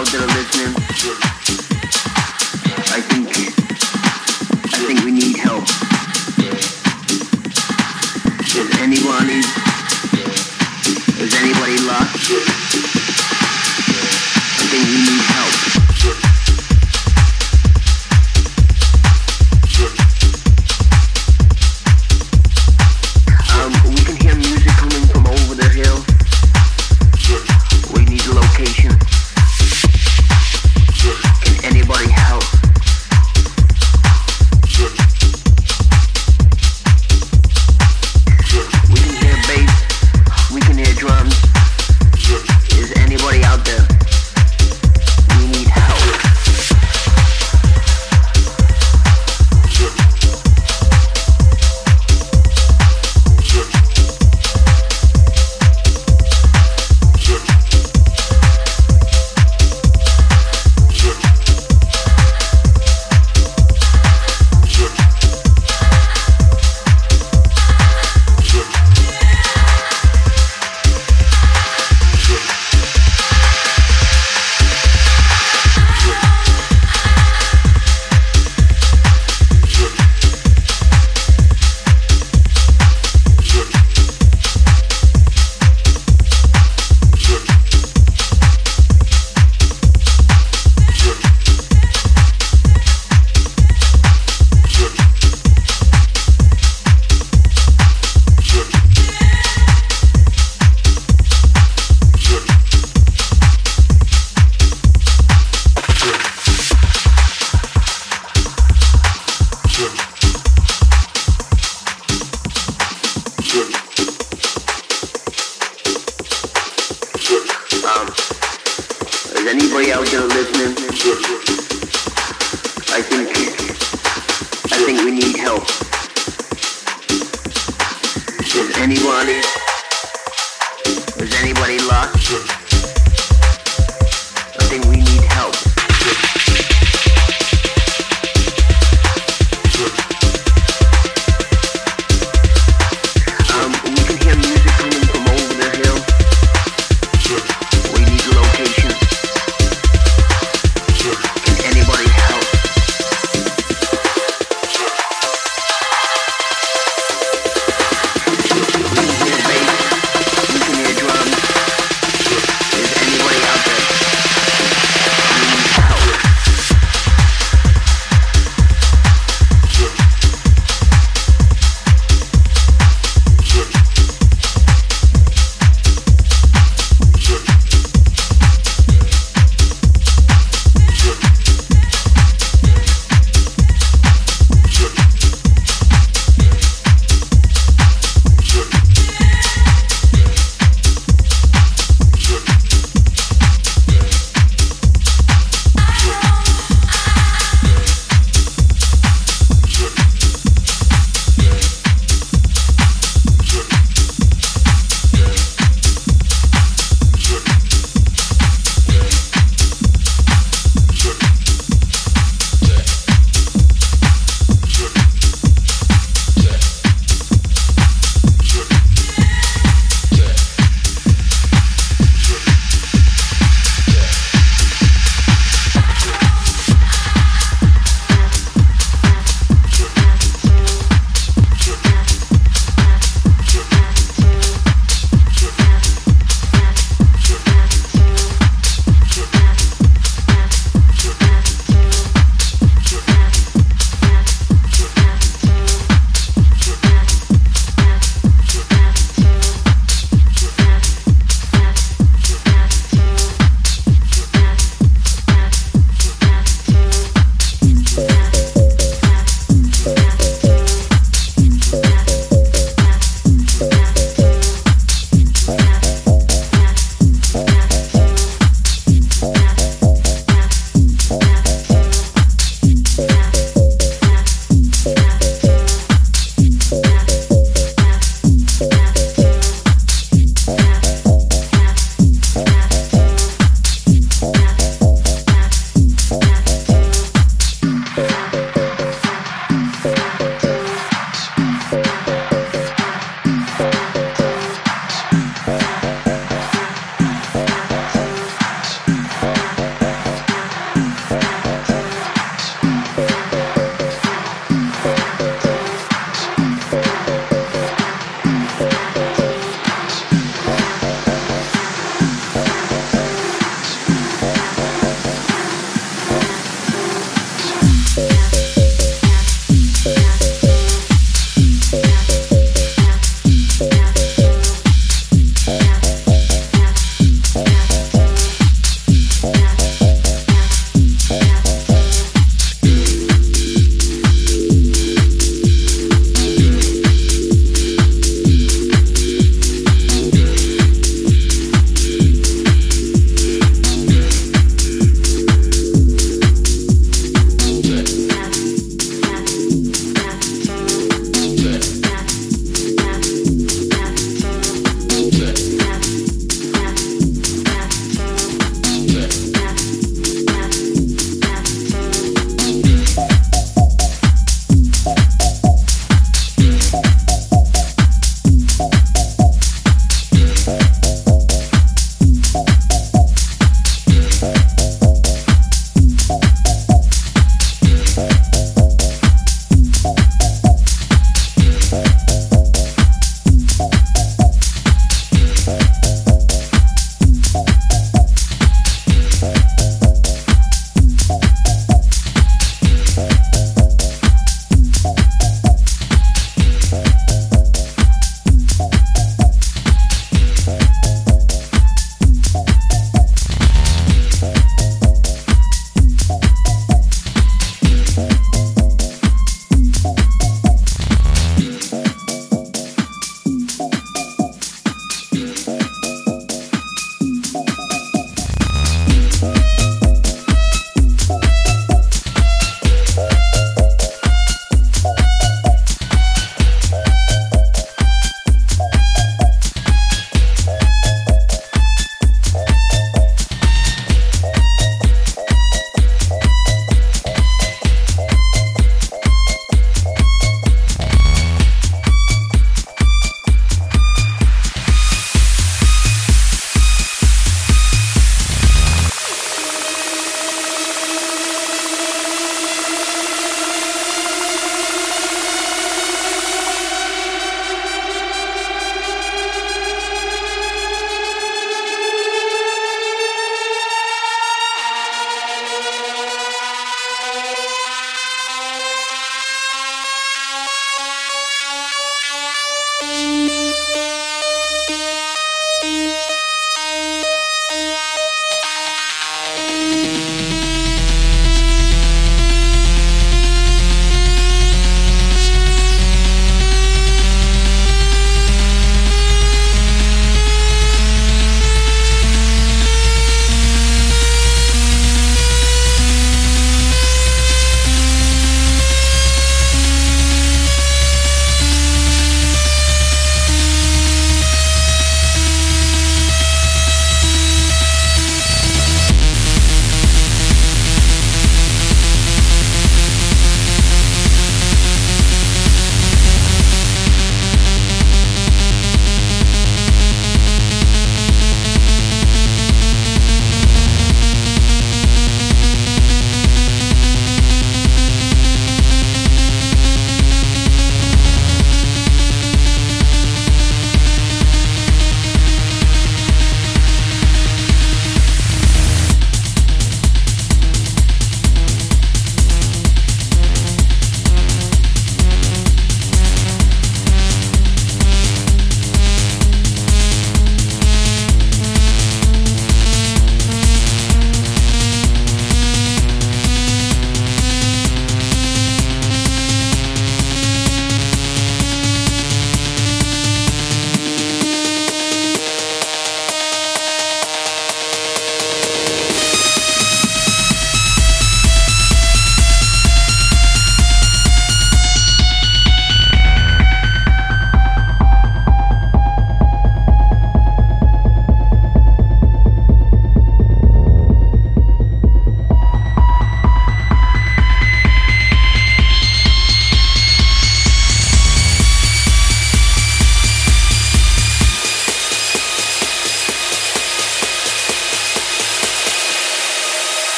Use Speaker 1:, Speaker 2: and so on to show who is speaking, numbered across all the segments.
Speaker 1: out there listening, I think I think we need help. Is anyone? is anybody lost?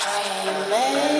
Speaker 2: dreaming.